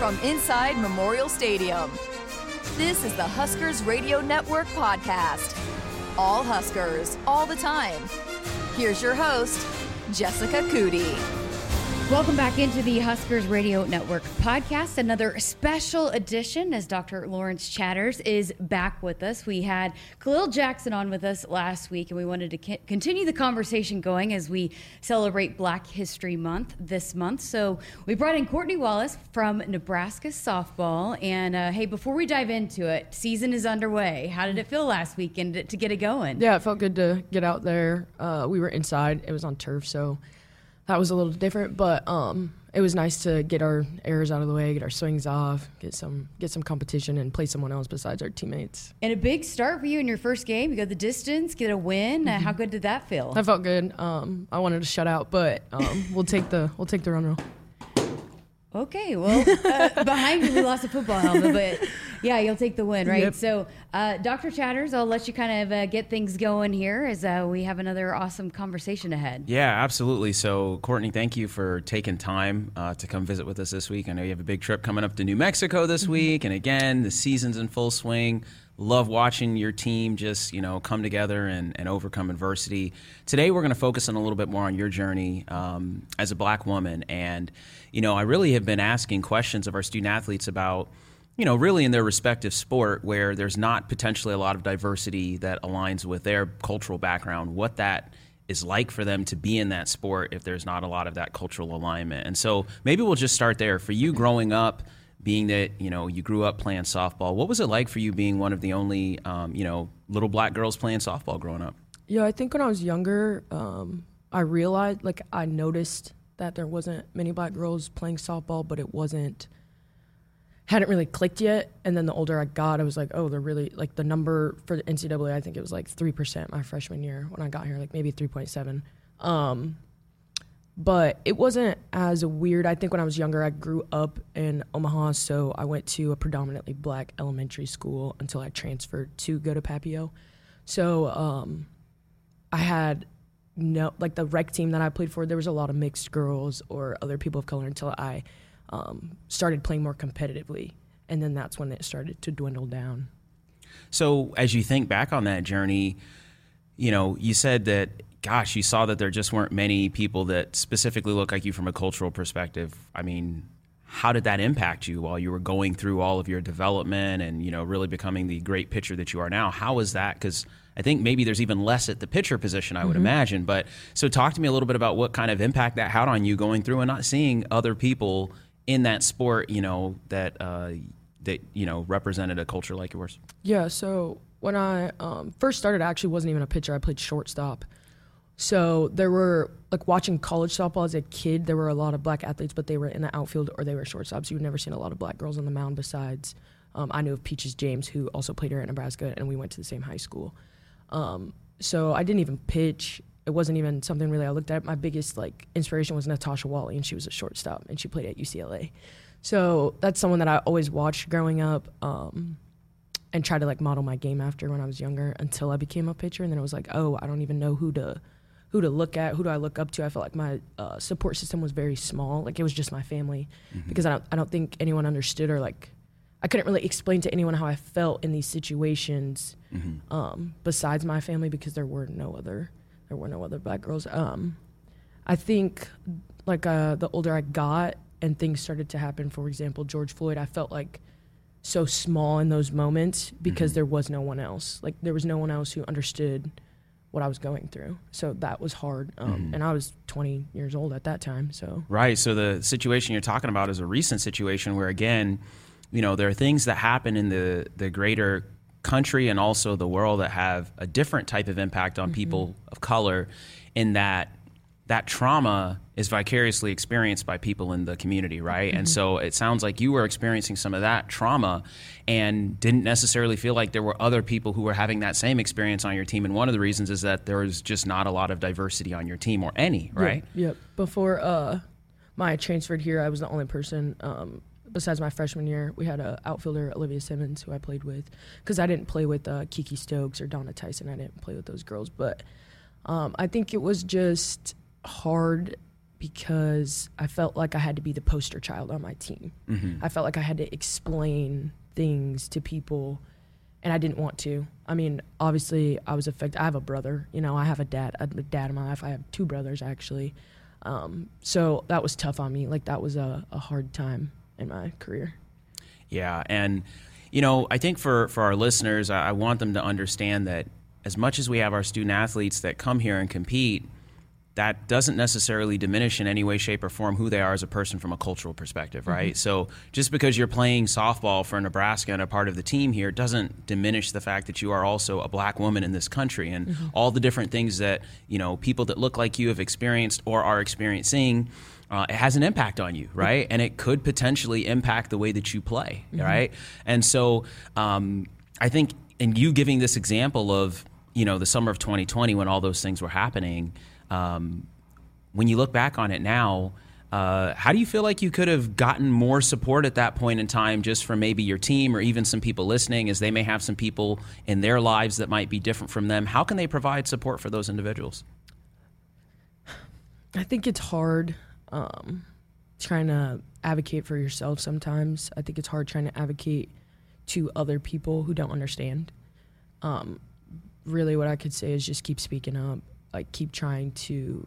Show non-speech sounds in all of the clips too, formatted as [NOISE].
from inside Memorial Stadium. This is the Huskers Radio Network podcast. All Huskers, all the time. Here's your host, Jessica Coody. Welcome back into the Huskers Radio Network podcast. Another special edition as Dr. Lawrence Chatters is back with us. We had Khalil Jackson on with us last week, and we wanted to continue the conversation going as we celebrate Black History Month this month. So we brought in Courtney Wallace from Nebraska softball. And uh, hey, before we dive into it, season is underway. How did it feel last weekend to get it going? Yeah, it felt good to get out there. Uh, we were inside, it was on turf, so that was a little different, but um, it was nice to get our errors out of the way, get our swings off, get some get some competition, and play someone else besides our teammates. And a big start for you in your first game. You go the distance, get a win. Mm-hmm. Uh, how good did that feel? That felt good. Um, I wanted to shut out, but um, we'll take the we'll take the run rule. Okay, well, uh, [LAUGHS] behind you we lost a football helmet, but yeah, you'll take the win, right? Yep. So, uh, Dr. Chatters, I'll let you kind of uh, get things going here as uh, we have another awesome conversation ahead. Yeah, absolutely. So, Courtney, thank you for taking time uh, to come visit with us this week. I know you have a big trip coming up to New Mexico this mm-hmm. week, and again, the season's in full swing love watching your team just you know come together and, and overcome adversity. Today we're going to focus on a little bit more on your journey um, as a black woman. And you know i really have been asking questions of our student athletes about you know really in their respective sport where there's not potentially a lot of diversity that aligns with their cultural background what that is like for them to be in that sport if there's not a lot of that cultural alignment. And so maybe we'll just start there. For you growing up being that you know you grew up playing softball what was it like for you being one of the only um, you know little black girls playing softball growing up? Yeah i think when i was younger um, i realized like i noticed that there wasn't many black girls playing softball but it wasn't hadn't really clicked yet. And then the older i got i was like oh they're really like the number for the ncaa i think it was like 3% my freshman year when i got here like maybe 3.7 um, but it wasn't as weird. I think when I was younger, I grew up in Omaha, so I went to a predominantly black elementary school until I transferred to go to Papio. So um, I had no like the rec team that I played for. There was a lot of mixed girls or other people of color until I um, started playing more competitively, and then that's when it started to dwindle down. So as you think back on that journey, you know, you said that gosh, you saw that there just weren't many people that specifically look like you from a cultural perspective. I mean, how did that impact you while you were going through all of your development and you know really becoming the great pitcher that you are now? How was that? Because I think maybe there's even less at the pitcher position, I would mm-hmm. imagine. But so talk to me a little bit about what kind of impact that had on you going through and not seeing other people in that sport, you know, that uh, that you know represented a culture like yours. Yeah. So when I um, first started, I actually wasn't even a pitcher. I played shortstop. So there were like watching college softball as a kid. There were a lot of black athletes, but they were in the outfield or they were shortstops. You've never seen a lot of black girls on the mound. Besides, um, I knew of Peaches James, who also played here at Nebraska, and we went to the same high school. Um, so I didn't even pitch. It wasn't even something really I looked at. My biggest like inspiration was Natasha Watley, and she was a shortstop, and she played at UCLA. So that's someone that I always watched growing up. Um, and tried to like model my game after when I was younger until I became a pitcher. And then it was like, oh, I don't even know who to who to look at, who do I look up to. I felt like my uh, support system was very small. Like it was just my family, mm-hmm. because I don't I don't think anyone understood or like I couldn't really explain to anyone how I felt in these situations, mm-hmm. um, besides my family, because there were no other there were no other black girls. Um, I think like uh, the older I got and things started to happen, for example, George Floyd, I felt like so small in those moments because mm-hmm. there was no one else. Like there was no one else who understood what I was going through. So that was hard. Um, mm-hmm. And I was 20 years old at that time. So right. So the situation you're talking about is a recent situation where, again, you know, there are things that happen in the the greater country and also the world that have a different type of impact on mm-hmm. people of color. In that that trauma is vicariously experienced by people in the community, right? Mm-hmm. And so it sounds like you were experiencing some of that trauma and didn't necessarily feel like there were other people who were having that same experience on your team. And one of the reasons is that there was just not a lot of diversity on your team or any, right? Yep. yep. Before uh, my transferred here, I was the only person. Um, besides my freshman year, we had a outfielder Olivia Simmons who I played with because I didn't play with uh, Kiki Stokes or Donna Tyson. I didn't play with those girls, but um, I think it was just hard because I felt like I had to be the poster child on my team. Mm-hmm. I felt like I had to explain things to people and I didn't want to. I mean, obviously, I was affected. I have a brother. You know, I have a dad. A dad in my life. I have two brothers actually. Um, so that was tough on me. Like that was a, a hard time in my career. Yeah, and you know, I think for for our listeners, I, I want them to understand that as much as we have our student athletes that come here and compete, that doesn't necessarily diminish in any way, shape, or form who they are as a person from a cultural perspective, right? So just because you're playing softball for Nebraska and a part of the team here doesn't diminish the fact that you are also a black woman in this country and all the different things that you know people that look like you have experienced or are experiencing. Uh, it has an impact on you, right? And it could potentially impact the way that you play, right? And so um, I think in you giving this example of you know the summer of 2020 when all those things were happening um, when you look back on it now uh, how do you feel like you could have gotten more support at that point in time just from maybe your team or even some people listening as they may have some people in their lives that might be different from them how can they provide support for those individuals I think it's hard um, trying to advocate for yourself sometimes. I think it's hard trying to advocate to other people who don't understand. Um, really, what I could say is just keep speaking up, like keep trying to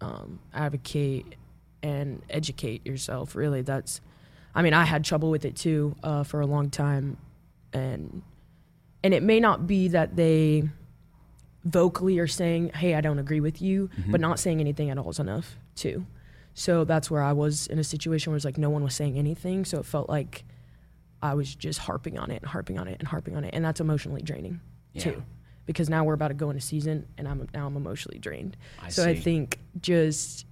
um, advocate and educate yourself. Really, that's. I mean, I had trouble with it too uh, for a long time, and and it may not be that they vocally are saying, "Hey, I don't agree with you," but not saying anything at all is enough too. So that's where I was in a situation where it's like no one was saying anything, so it felt like I was just harping on it and harping on it and harping on it, and that's emotionally draining Yeah. too, because now we're about to go into season, and I'm now I'm emotionally drained. I so I think just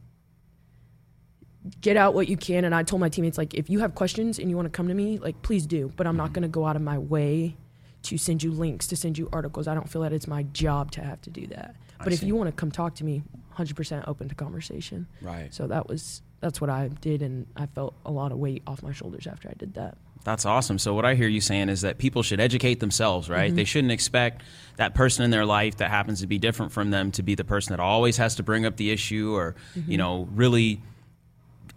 get out what you can, and I told my teammates like if you have questions and you want to come to me, like please do, but I'm Mm-hmm. not going to go out of my way to send you links to send you articles. I don't feel that it's my job to have to do that. I But if see. you want to come talk to me, 100% open to conversation. right So that was that's what I did, and I felt a lot of weight off my shoulders after I did that. That's awesome. So what I hear you saying is that people should educate themselves, right? Mm-hmm. They shouldn't expect that person in their life that happens to be different from them to be the person that always has to bring up the issue or, you mm-hmm. know, really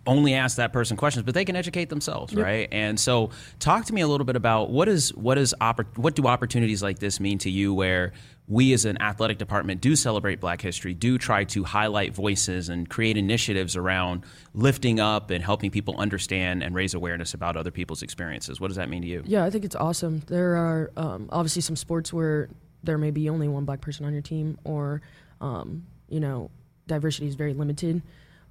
only ask that person questions, but they can educate themselves, right? And so, talk to me a little bit about what is what is oppor- what do opportunities like this mean to you, where we as an athletic department do celebrate Black History, do try to highlight voices and create initiatives around lifting up and helping people understand and raise awareness about other people's experiences. What does that mean to you? Yeah, I think it's awesome. There are um, obviously some sports where there may be only one black person on your team, or um, you know, diversity is very limited.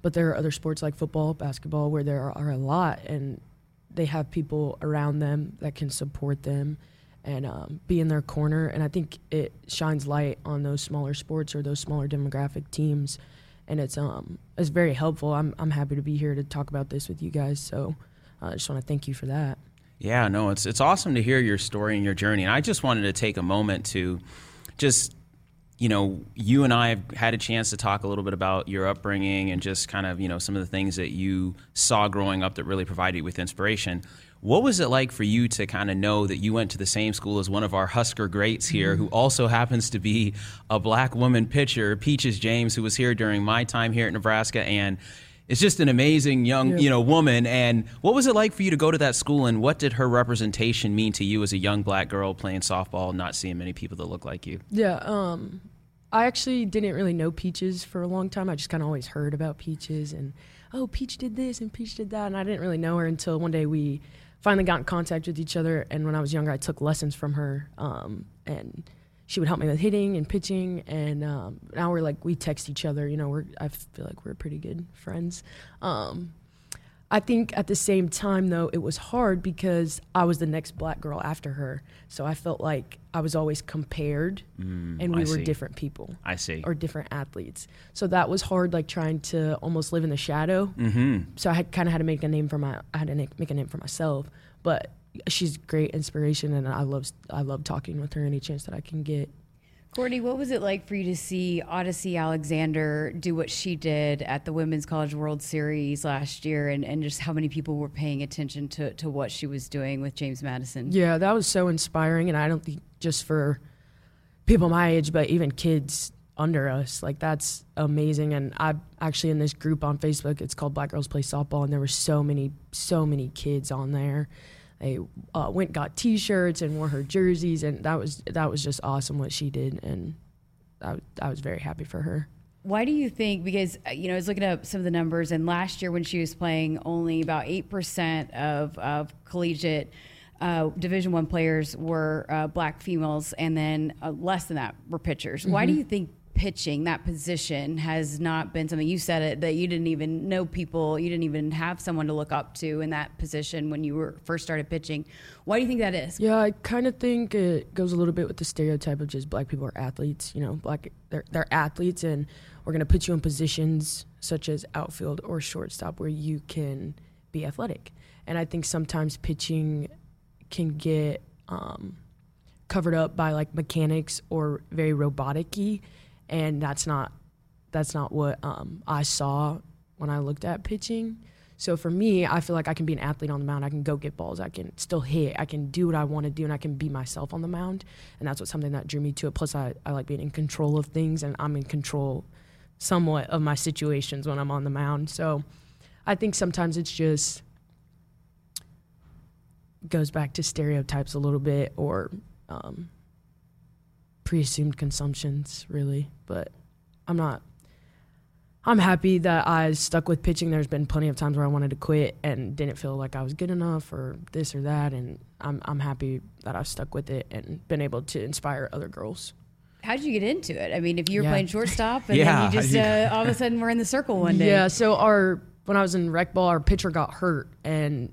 But there are other sports like football, basketball, where there are a lot, and they have people around them that can support them and um, be in their corner. And I think it shines light on those smaller sports or those smaller demographic teams, and it's um it's very helpful. I'm I'm happy to be here to talk about this with you guys. So uh, I just want to thank you for that. Yeah, no, it's it's awesome to hear your story and your journey. And I just wanted to take a moment to just you know, you and I have had a chance to talk a little bit about your upbringing and just kind of, you know, some of the things that you saw growing up that really provided you with inspiration. What was it like for you to kind of know that you went to the same school as one of our Husker greats here, who mm-hmm. also happens to be a black woman pitcher, Peaches James, who was here during my time here at Nebraska, and it's just an amazing young, you know, woman. And what was it like for you to go to that school, and what did her representation mean to you as a young black girl playing softball, and not seeing many people that look like you? Yeah, um, I actually didn't really know Peaches for a long time. I just kind of always heard about Peaches and oh, Peach did this and Peach did that, and I didn't really know her until one day we finally got in contact with each other. And when I was younger, I took lessons from her, um, and she would help me with hitting and pitching. And um, now we're like we text each other. You know, we're I feel like we're pretty good friends. Um, I think at the same time though it was hard because I was the next black girl after her, so I felt like I was always compared, and we Mm, I were see. different people I see. or different athletes. So that was hard, like trying to almost live in the shadow. Mm-hmm. So I kind of had to make a name for my I had to make a name for myself. But she's great inspiration, and I love I love talking with her any chance that I can get. Courtney, what was it like for you to see Odicci Alexander do what she did at the Women's College World Series last year and, and just how many people were paying attention to, to what she was doing with James Madison? Yeah, that was so inspiring, and I don't think just for people my age, but even kids under us. Like that's amazing. And I actually in this group on Facebook, it's called Black Girls Play Softball, and there were so many, so many kids on there. They uh, went got T-shirts and wore her jerseys, and that was that was just awesome what she did, and I, I was very happy for her. Why do you think? Because uh, you know, I was looking up some of the numbers, and last year when she was playing, only about eight percent of of collegiate uh, Division One players were uh, black females, and then uh, less than that were pitchers. Mm-hmm. Why do mm-hmm. you think pitching that position has not been something you said it that you didn't even know people you didn't even have someone to look up to in that position when you were first started pitching. Why do you think that is? Yeah i kind of think it goes a little bit with the stereotype of just black people are athletes you know black they're, they're athletes and we're going to put you in positions such as outfield or shortstop where you can be athletic. And i think sometimes pitching can get um, covered up by like mechanics or very robotic-y and that's not that's not what um, I saw when I looked at pitching. So for me, I feel like I can be an athlete on the mound. I can go get balls. I can still hit. I can do what I want to do, and I can be myself on the mound. And that's what something that drew me to it. Plus, I, I like being in control of things, and I'm in control somewhat of my situations when I'm on the mound. So I think sometimes it's just goes back to stereotypes a little bit or um, pre-assumed consumptions really but i'm not i'm happy that i stuck with pitching there's been plenty of times where i wanted to quit and didn't feel like i was good enough or this or that and i'm, I'm happy that i've stuck with it and been able to inspire other girls how did you get into it i mean if you were yeah. playing shortstop and yeah. then you just uh, [LAUGHS] all of a sudden we're in the circle one day yeah so our when i was in rec ball our pitcher got hurt and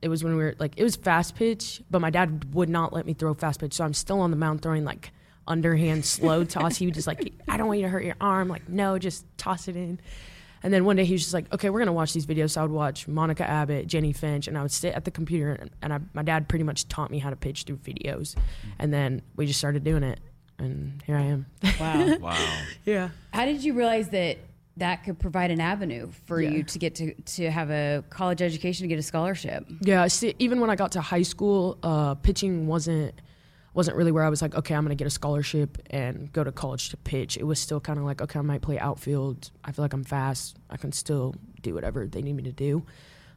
it was when we were like it was fast pitch but my dad would not let me throw fast pitch so i'm still on the mound throwing like underhand slow toss. He would just like, I don't want you to hurt your arm. Like, no, just toss it in. And then one day he was just like, okay, we're gonna watch these videos. So I would watch Monica Abbott, Jennie Finch, and I would sit at the computer and, and I, my dad pretty much taught me how to pitch through videos. And then we just started doing it, and here I am. Wow, [LAUGHS] wow. Yeah. How did you realize that that could provide an avenue for yeah. you to get to to have a college education to get a scholarship? Yeah. See, even when I got to high school, uh, pitching wasn't wasn't really where I was like, okay, I'm gonna get a scholarship and go to college to pitch. It was still kind of like, okay, I might play outfield. I feel like I'm fast. I can still do whatever they need me to do.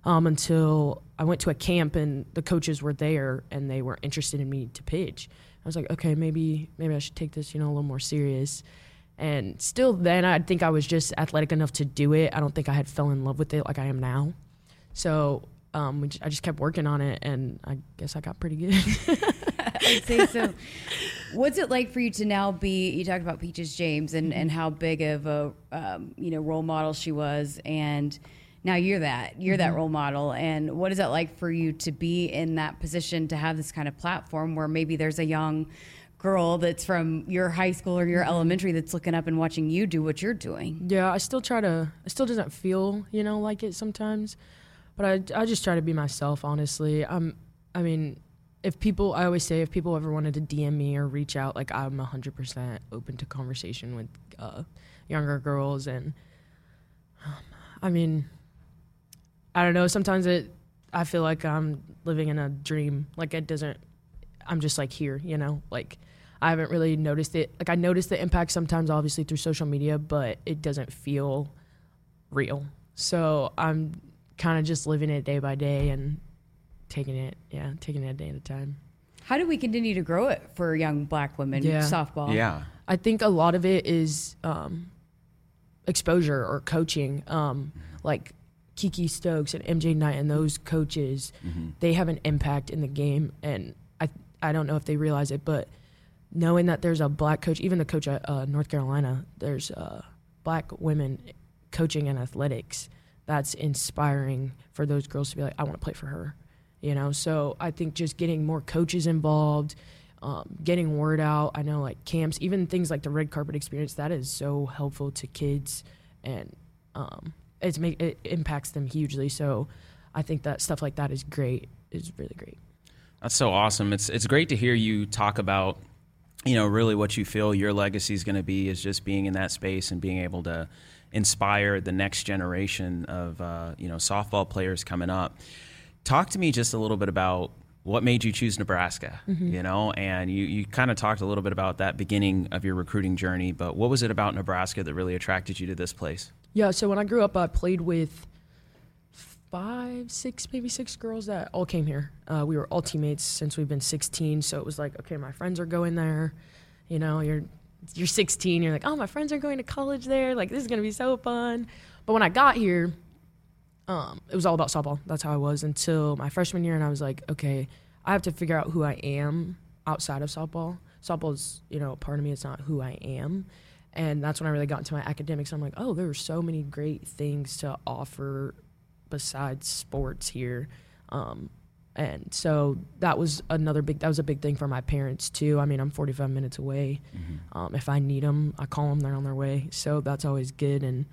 Um, until I went to a camp and the coaches were there and they were interested in me to pitch. I was like, okay, maybe maybe I should take this, you know, a little more serious. And still, then I think I was just athletic enough to do it. I don't think I had fell in love with it like I am now. So um, I just kept working on it, and I guess I got pretty good. [LAUGHS] I'd say so. What's it like for you to now be? You talked about Peaches James and, and how big of a um, you know role model she was, and now you're that you're mm-hmm. that role model. And what is it like for you to be in that position to have this kind of platform where maybe there's a young girl that's from your high school or your mm-hmm. elementary that's looking up and watching you do what you're doing? Yeah, I still try to. It still doesn't feel you know like it sometimes, but I I just try to be myself. Honestly, I'm. I mean, if people, I always say, if people ever wanted to DM me or reach out, like I'm 100% open to conversation with uh, younger girls. And um, I mean, I don't know. Sometimes it, I feel like I'm living in a dream. Like it doesn't, I'm just like here, you know? Like I haven't really noticed it. Like I notice the impact sometimes, obviously, through social media, but it doesn't feel real. So I'm kind of just living it day by day and taking it, yeah, taking it a day at a time. How do we continue to grow it for young black women yeah. softball? Yeah. I think a lot of it is um, exposure or coaching. Um, like Kiki Stokes and MJ Knight and those coaches, mm-hmm. they have an impact in the game. And I, I don't know if they realize it, but knowing that there's a black coach, even the coach at uh, North Carolina, there's uh, black women coaching in athletics. That's inspiring for those girls to be like, I want to play for her you know? So i think just getting more coaches involved um, getting word out i know like camps even things like the red carpet experience that is so helpful to kids and um, it's make it impacts them hugely. So i think that stuff like that is great is really great. That's so awesome. It's it's great to hear you talk about you know really what you feel your legacy is going to be is just being in that space and being able to inspire the next generation of uh, you know softball players coming up Talk to me just a little bit about what made you choose Nebraska? Mm-hmm. You know, and you, you kind of talked a little bit about that beginning of your recruiting journey, but what was it about Nebraska that really attracted you to this place? Yeah, so when I grew up, I played with five, six, maybe six girls that all came here. Uh, we were all teammates since we've been 16, so it was like, okay, my friends are going there. You know, you're you're 16, you're like, oh, my friends are going to college there. Like this is gonna be so fun. But when I got here, um, it was all about softball. That's how I was until my freshman year, and I was like, okay, I have to figure out who I am outside of softball. Softball is, you know, part of me. It's not who I am, and that's when I really got into my academics. I'm like, oh, there are so many great things to offer besides sports here. Um, and so that was another big that was a big thing for my parents too. I mean i'm 45 minutes away. Um, if i need them i call them they're on their way. So that's always good. And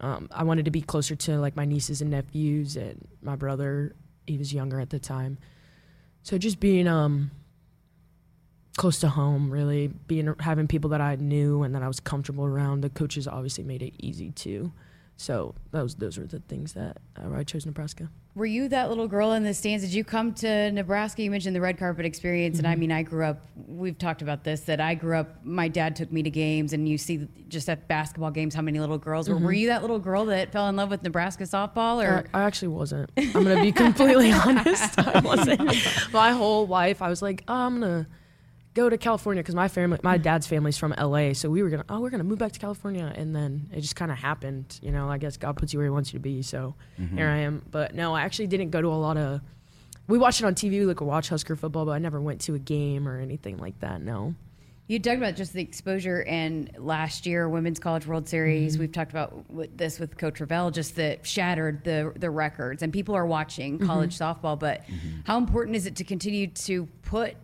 um, i wanted to be closer to like my nieces and nephews and my brother. He was younger at the time. So just being um close to home really being having people that i knew and that i was comfortable around. The coaches obviously made it easy too so those those were the things that uh, i chose nebraska Were you that little girl in the stands? Did you come to Nebraska? You mentioned the red carpet experience, and I mean, I grew up. We've talked about this. That I grew up. My dad took me to games, and you see just at basketball games how many little girls were. Were you that little girl that fell in love with Nebraska softball, or I, I actually wasn't. I'm gonna be completely [LAUGHS] honest. I wasn't. My whole life, I was like, oh, I'm gonna go to California because my family, my dad's family's from LA, so we were gonna, oh, we're gonna move back to California, and then it just kind of happened. You know, I guess God puts you where He wants you to be. So mm-hmm. here I am. But no, I actually didn't go to a lot of. We watched it on TV, like a watch Husker football, but I never went to a game or anything like that. No. You talked about just the exposure and last year Women's College World Series. Mm-hmm. We've talked about this with Coach Revelle, just that shattered the the records, and people are watching mm-hmm. college softball. But how important is it to continue to put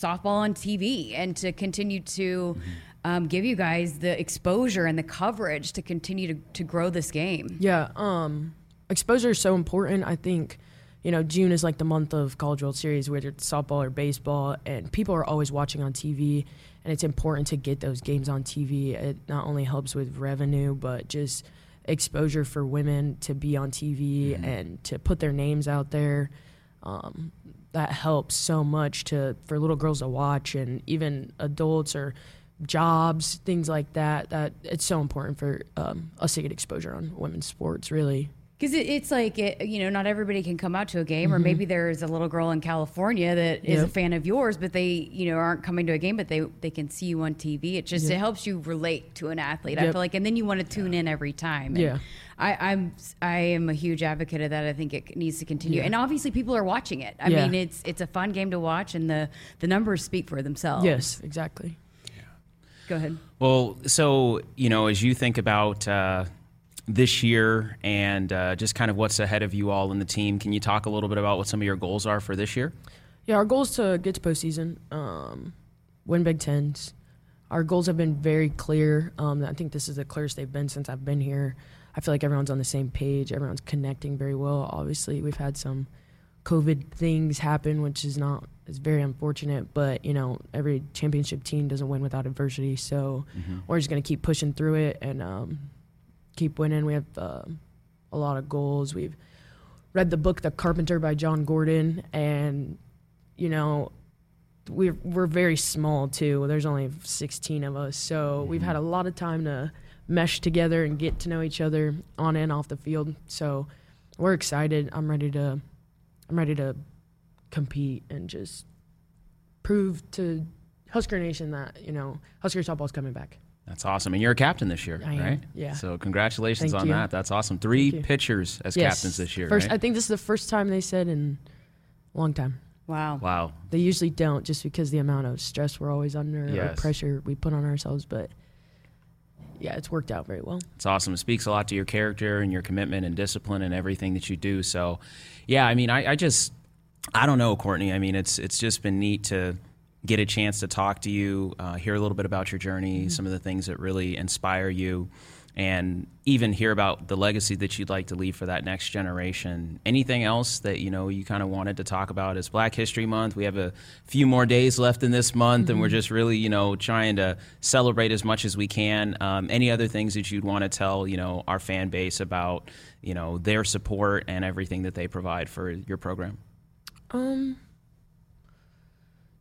softball on TV and to continue to um, give you guys the exposure and the coverage to continue to, to grow this game? Yeah, um, exposure is so important. I think, you know, June is like the month of College World Series, whether it's softball or baseball, and people are always watching on TV, and it's important to get those games on TV. It not only helps with revenue, but just exposure for women to be on TV and to put their names out there. Um, that helps so much to for little girls to watch, and even adults or jobs, things like that. That it's so important for um, us to get exposure on women's sports. Really, Because it, it's like, it, you know, not everybody can come out to a game, or maybe there's a little girl in California that is a fan of yours, but they, you know, aren't coming to a game, but they they can see you on TV. It just it helps you relate to an athlete. I feel like, and then you want to tune in every time. And Yeah. I, I'm I am a huge advocate of that. I think it needs to continue, and obviously people are watching it. I Yeah. mean, it's it's a fun game to watch, and the the numbers speak for themselves. yes, exactly. Go ahead. Well, so you know, as you think about uh, this year and uh, just kind of what's ahead of you all in the team, can you talk a little bit about what some of your goals are for this year? Yeah, our goal is to get to postseason, um, win Big Tens. Our goals have been very clear. Um, I think this is the clearest they've been since I've been here. I feel like everyone's on the same page. Everyone's connecting very well. Obviously, we've had some COVID things happen, which is not is very unfortunate. But you know, every championship team doesn't win without adversity. So we're just gonna keep pushing through it and um, keep winning. We have uh, a lot of goals. We've read the book The Carpenter by Jon Gordon, and you know, we're we're very small too. There's only 16 of us, so we've had a lot of time to mesh together and get to know each other on and off the field. So we're excited. I'm ready to I'm ready to compete and just prove to Husker Nation that you know Husker softball's coming back. That's awesome, and you're a captain this year, I am, right? yeah. So congratulations Thank on you. that. That's awesome. Three pitchers as Yes. captains this year. First, right? I think this is the first time they said in a long time. Wow. wow. They usually don't, just because the amount of stress we're always under or pressure we put on ourselves. But yeah, it's worked out very well. It's awesome. It speaks a lot to your character and your commitment and discipline and everything that you do. So, yeah, I mean, I, I just, I don't know, Courtney. I mean, it's it's just been neat to get a chance to talk to you, uh, hear a little bit about your journey, some of the things that really inspire you, and even hear about the legacy that you'd like to leave for that next generation. Anything else that you know you kind of wanted to talk about? It's Black History Month. We have a few more days left in this month, and we're just really you know trying to celebrate as much as we can. Um, any other things that you'd want to tell you know our fan base about you know their support and everything that they provide for your program? Um,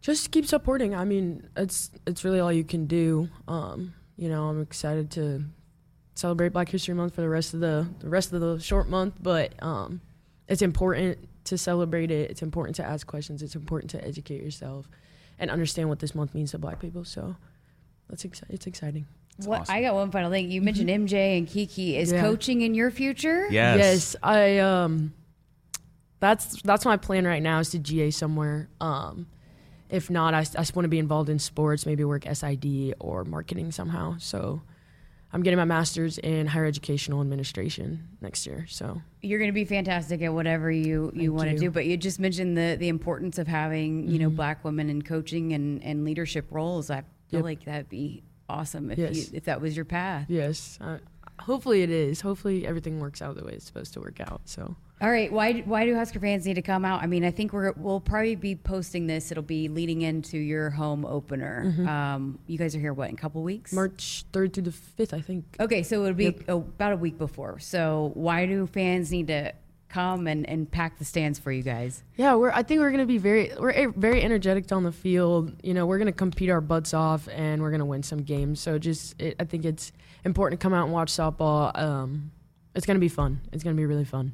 just keep supporting. I mean, it's it's really all you can do. Um, you know, I'm excited to celebrate Black History Month for the rest of the the rest of the short month, but um, it's important to celebrate it. It's important to ask questions. It's important to educate yourself and understand what this month means to Black people. So that's exci- it's exciting. What awesome. I got one final thing. You mentioned MJ and Kiki. Is Yeah. coaching in your future? Yes. Yes, I um that's that's my plan right now is to GA somewhere. Um if not, I, I just want to be involved in sports, maybe work SID or marketing somehow. So I'm getting my master's in higher educational administration next year. So You're going to be fantastic at whatever you, you Thank want to do. But you just mentioned the, the importance of having, you Mm-hmm. know, black women in coaching and, and leadership roles. I feel Yep. like that'd be awesome if, Yes. you, if that was your path. yes, uh, hopefully it is. Hopefully everything works out the way it's supposed to work out. So All right. Why why do Husker fans need to come out? I mean, I think we're we'll probably be posting this. It'll be leading into your home opener. Mm-hmm. Um, you guys are here what in a couple weeks? March 3rd through the 5th, I think. Okay, so it'll be about a week before. So why do fans need to come and, and pack the stands for you guys? Yeah, we're. I think we're gonna be very. We're very energetic on the field. You know, we're gonna compete our butts off, and we're gonna win some games. So just, it, I think it's important to come out and watch softball. Um, it's gonna be fun. It's gonna be really fun.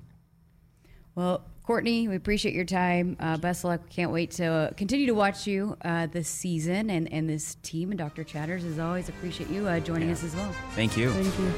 Well, Courtney, we appreciate your time. Uh, best of luck. We can't wait to uh, continue to watch you uh, this season and, and this team. And Dr. Chatters, as always, appreciate you uh, joining us as well. Thank you. Thank you.